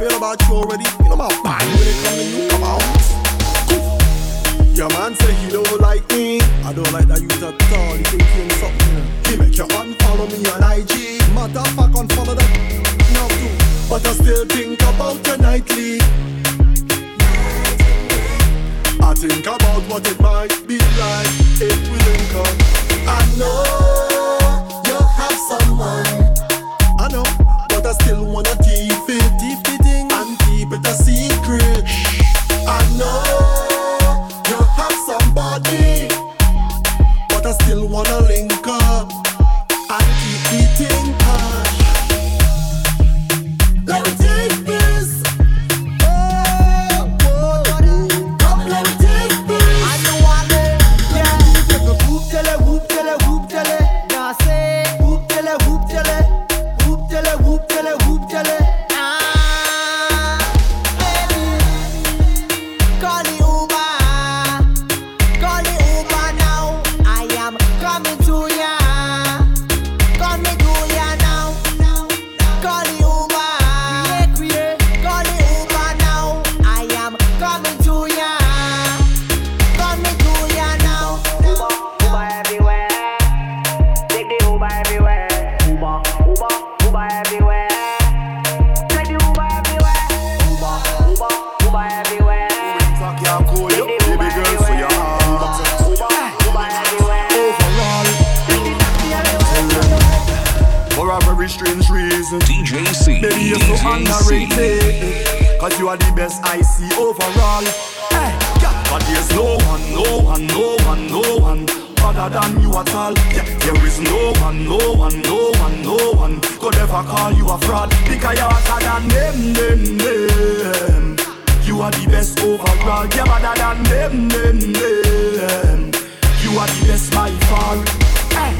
feel about you already. You know my body when it comes to you. Come on. Your man say he don't like me. I don't like that you at all. He think you something. He make you unfollow me on IG. Matter of fact, unfollow that. No, but I still think about you nightly. I think about what it might be like if we link up. I know one, no one, no one other than you at all. Yeah, there is no one, no one, no one, no one could ever call you a fraud. Because you're hotter than them, them, them. You are the best overall. You're better than them, them, them. You are the best by far. Hey,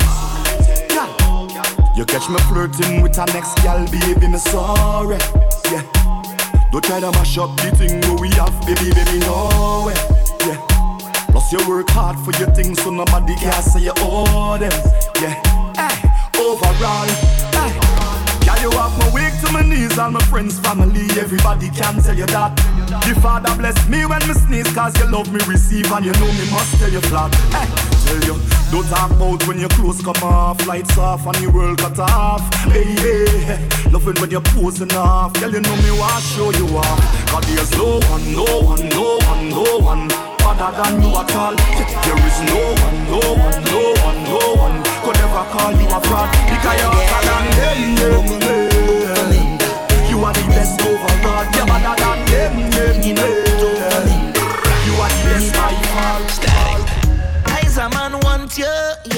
eh. yeah. You catch me flirting with a next gal, baby, me sorry. Yeah. Don't try to mash up the thing we have, baby, baby, no way. Yeah. Plus you work hard for your things, so nobody can say you owe them. Yeah. Hey, overall, hey. Girl, you have my weak to my knees, all my friends, family, everybody can tell you that. The Father bless me when me sneeze, cause you love me receive, and you know me must tell you flat. Hey, tell you, don't talk about when your clothes come off, lights off, and your world cut off. Hey, hey, loving when you're posing off, girl, you know me want show you off. Cause there's no one, no one, no one, no one other than you at all. There is no one, no one, no one, no one could ever call you a fraud because you're hotter than them, them, them. You are the best overall. You're better than them, them, them. You are the best by far. Eyes a man want you, yeah. Eyes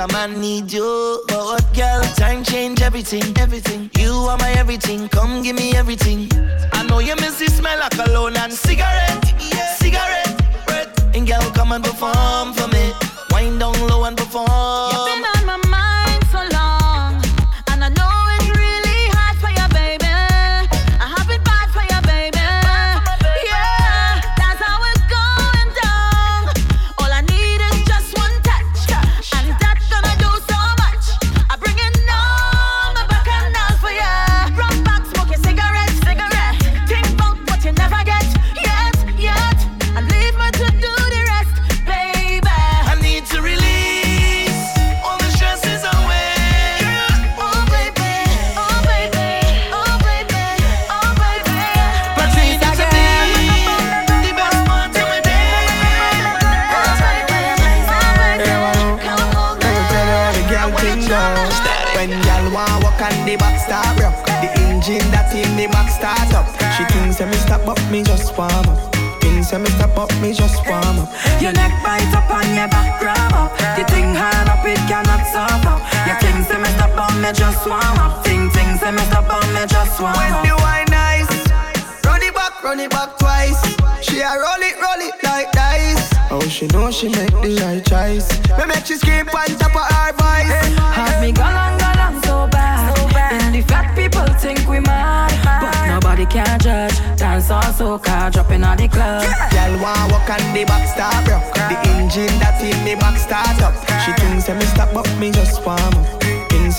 a man need you. But what girl, time change everything, everything. You are my everything, come give me everything. I know you miss the smell of cologne and cigarette, yeah. cigarette. And girl, come and perform for me. Wind down low and perform. Warm up Thinks that me stop up, me just warm up Your neck bite up and your back grab up. The thing hard up, it cannot stop up. Your things say me stop on me just warm up. Ting ting say me stop on me just warm up. the wine nice Run it back, run it back twice. She a roll it, roll it like dice. Oh, she know she make the right choice. Me make she scream on top of her voice. Have me galang galang so bad. And the fat people think we mad, but nobody can judge. Dance all soca, dropping on the club. Y'all want walk on the back start rock The engine that in me back start up. She thinks that me stop up, me just warm up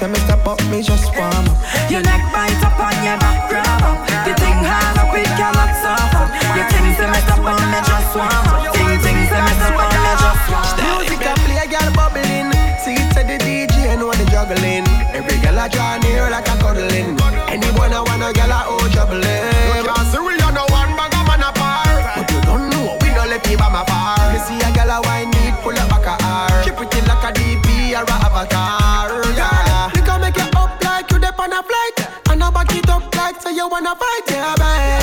say me stop up, me just warm up. Your neck bite up on your back grab up. The thing hard up, it cannot suffer. Your thing say me stop up, me just warm up. Thing thing say me stop up, me just warm up. Music a play, girl bubbling. See to the DJ, know they juggling. Every girl a draw near like a cuddling. Anyone I wanna, girl a oh juggling. wanna fight, yeah, bye.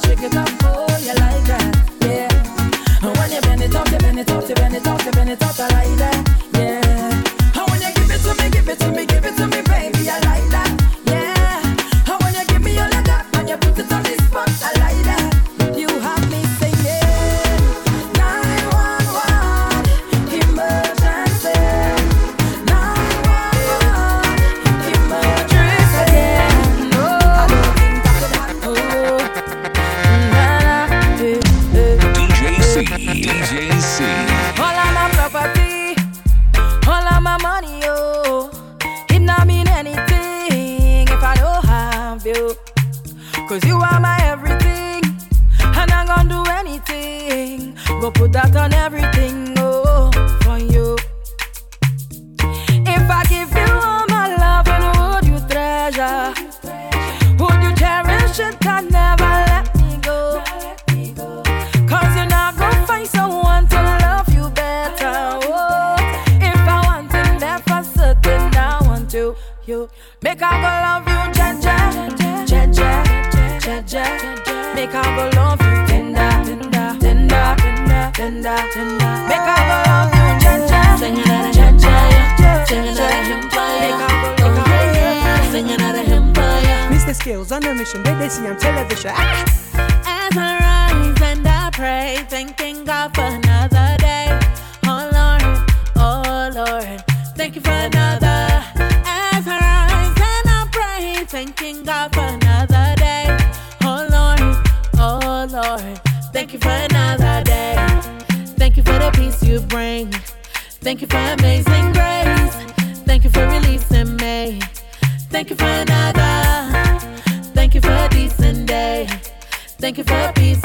shake it up. Make her go love you, Jaja, Jaja, Jaja. Make her go love you, tender, tender, tender, tender. Make her go love you, Jaja, sing another hymn, sing another hymn, oh yeah, sing another hymn, Mr. Skills on a mission, they see on television. Ah! As I rise and I pray, thanking God for another day. Oh Lord, oh Lord, thank you for another. thank God for another day. Oh Lord, oh Lord, thank you for another day. Thank you for the peace you bring. Thank you for amazing grace. Thank you for releasing me. Thank you for another. Thank you for a decent day. Thank you for peace.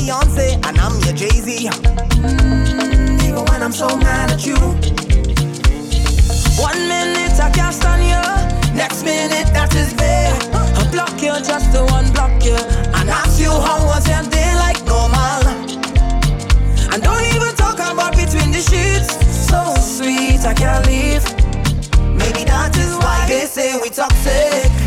Beyonce and I'm your Jay Z. Mm, even when I'm so mad at you. One minute I can't stand you, next minute that is there. I block you just to unblock you and ask you how was your day like normal. And don't even talk about between the sheets. So sweet, I can't leave. Maybe that is why they say we toxic.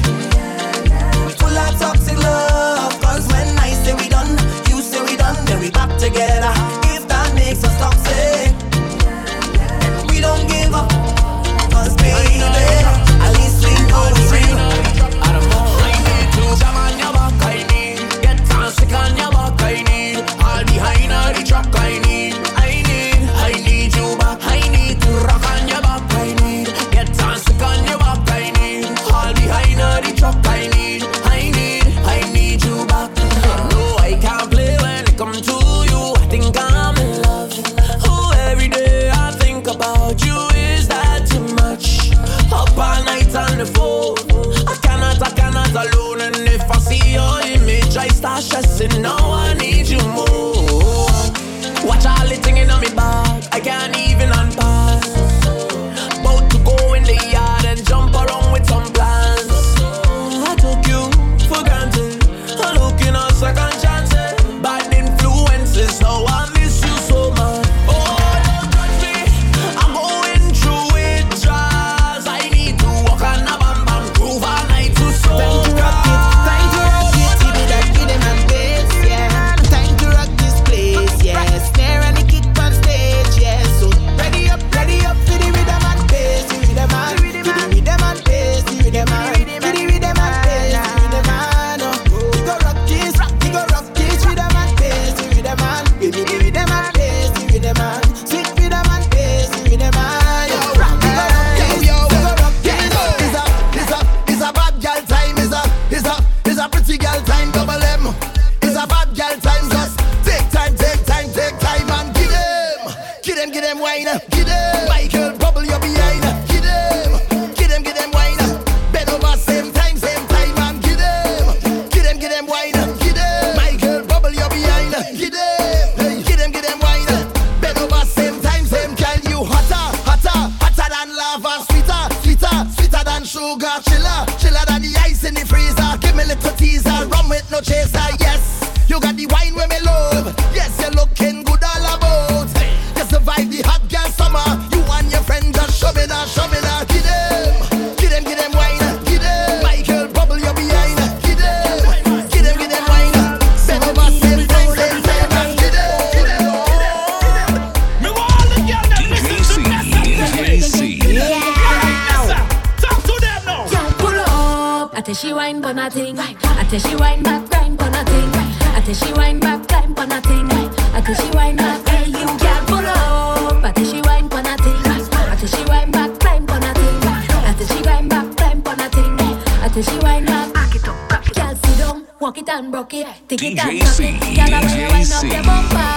tell she wine but nothing. I tell she wine back, grind but nothing. I tell she wine back, climb but nothing. I tell she wine back, hey you can't up. She wine back, climb but nothing. I she wine back, climb but nothing. I she wine back, back it up, back it up. Girl, sit down, walk it and rock it, take it and drop it. Girl, I wanna up your bumper,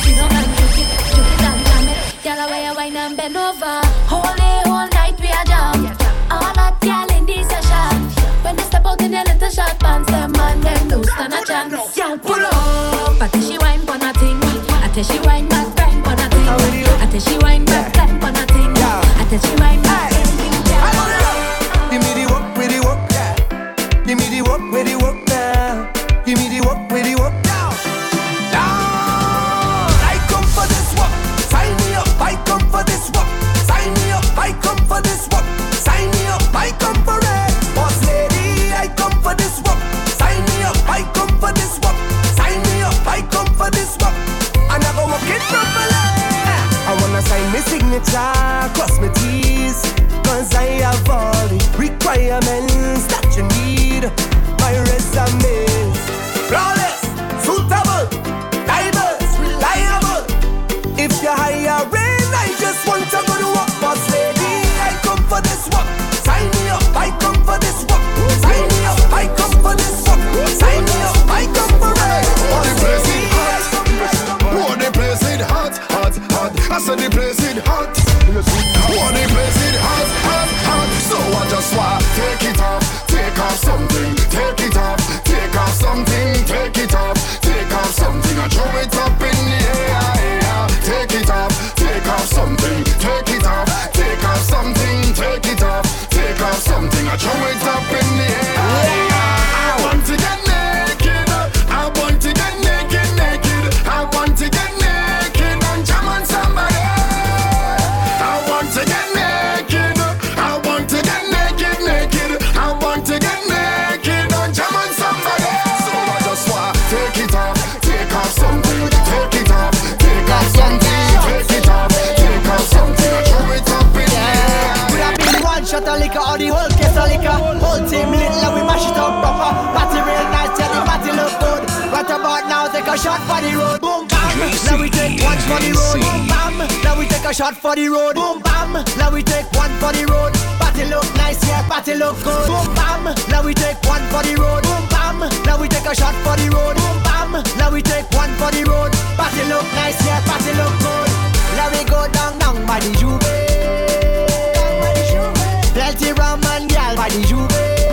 sit down and juke it, juke and jam. Girl, I wanna wine and bend over, hold it. a chance. Yo, pull up. I tell she wine for nothing. I tell she wine back. Metallica or the whole Kessalika. Whole team lit, let we mash it up proper. Party real nice, yeah, the party look good. Right about now, take a shot for the road. Boom, bam. Now we take one for the road. Boom, bam. Now we take a shot for the road. Boom, bam. Now we take one for the road. Party look nice, yeah, party look good. Boom, bam. Now we take one for the road. Boom, bam. Now we take a shot for the road. Boom, bam. Now we take one for the road. Party look nice, yeah, party look good. Now we go down, down by the juve. Dirty rum and gal by the juve.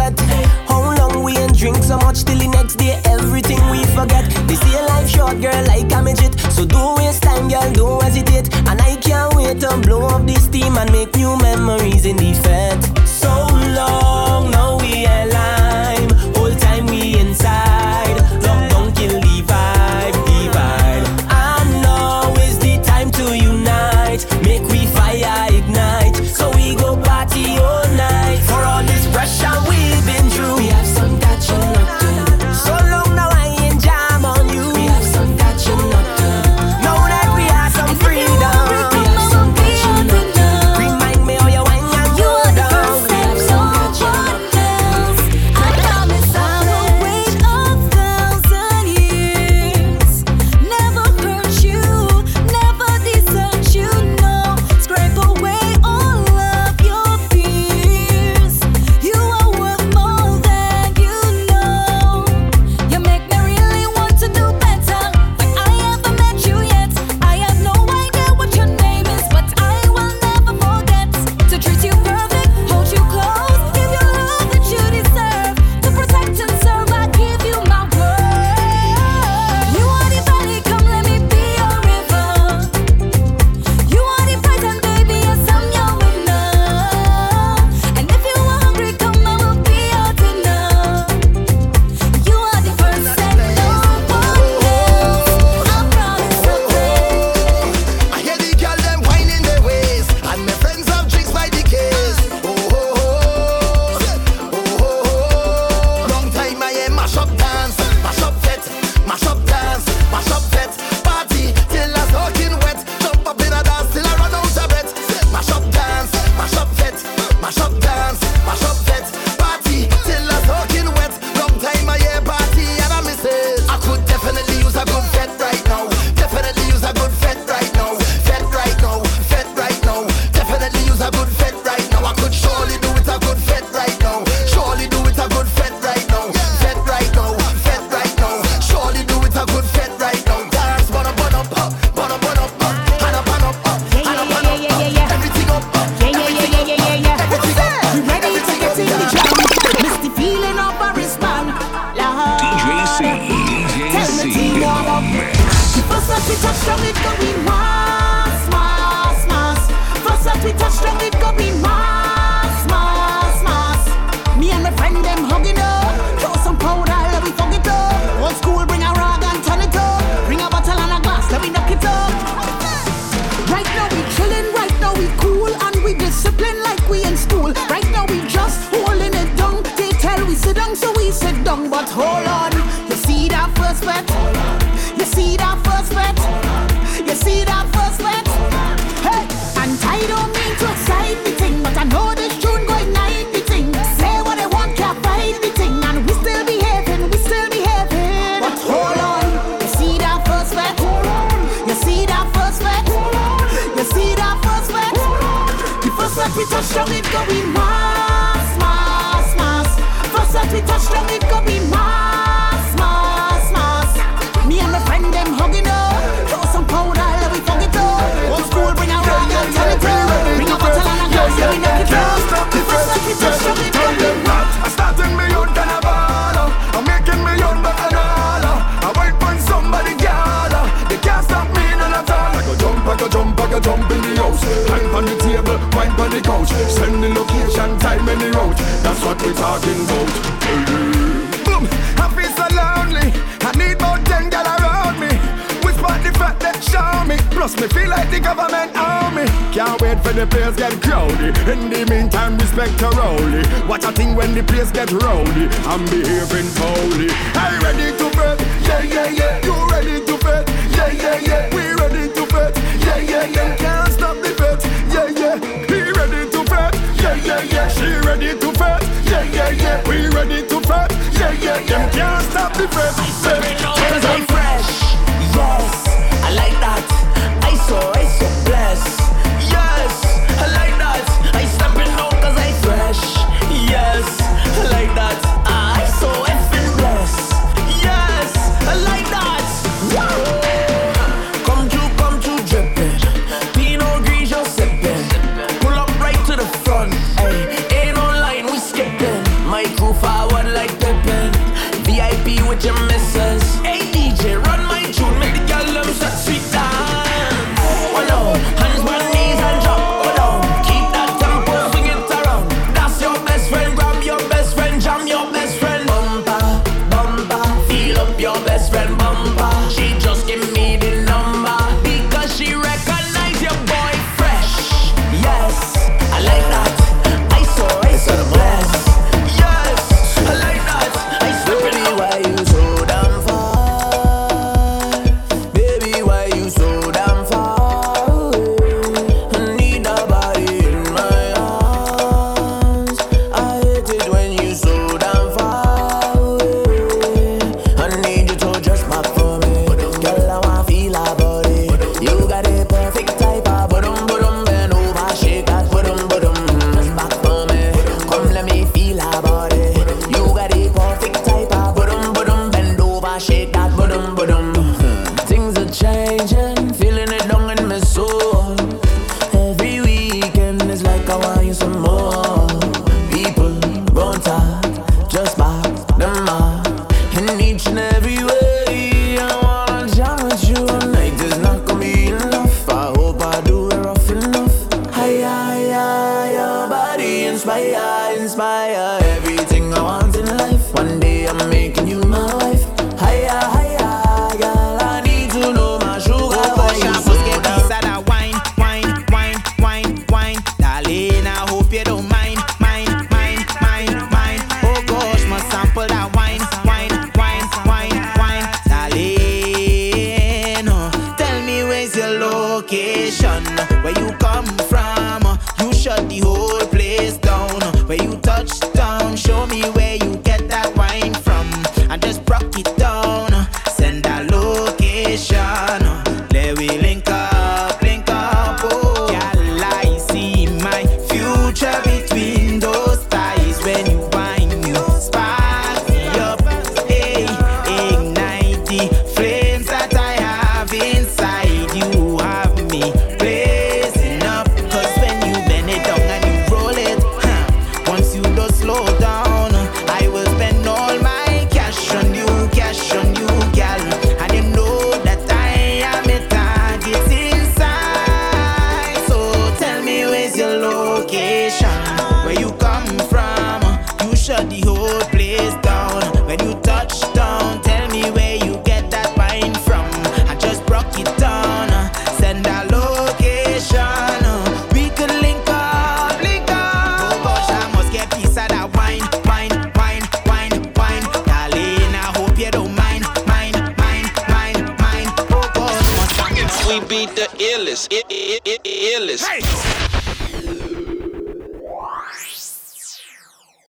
wet. How long we ain't drink so much till the next day, everything we forget. This here life short, girl, I can it. So don't waste time, girl, don't hesitate. And I can't wait to blow up this steam and make new memories in the fed. So long. it out. table, wine on the couch. Send the location, time and the route. That's what we're talking about. Boom, I feel so lonely. I need more ten gal around me. Whisper the fact that show me. Plus me feel like the government army. Can't wait for the place get crowded. In the meantime, respect to Rowley. Watch a thing when the place get rowdy. I'm behaving foully Are you ready to bet? Yeah, yeah, yeah. You ready to bet? Yeah, yeah, yeah. We ready to bet? Yeah, yeah, yeah. ready to fight. Yeah, yeah, yeah. We ready to fight. Yeah, yeah, yeah. Them can't stop the fight.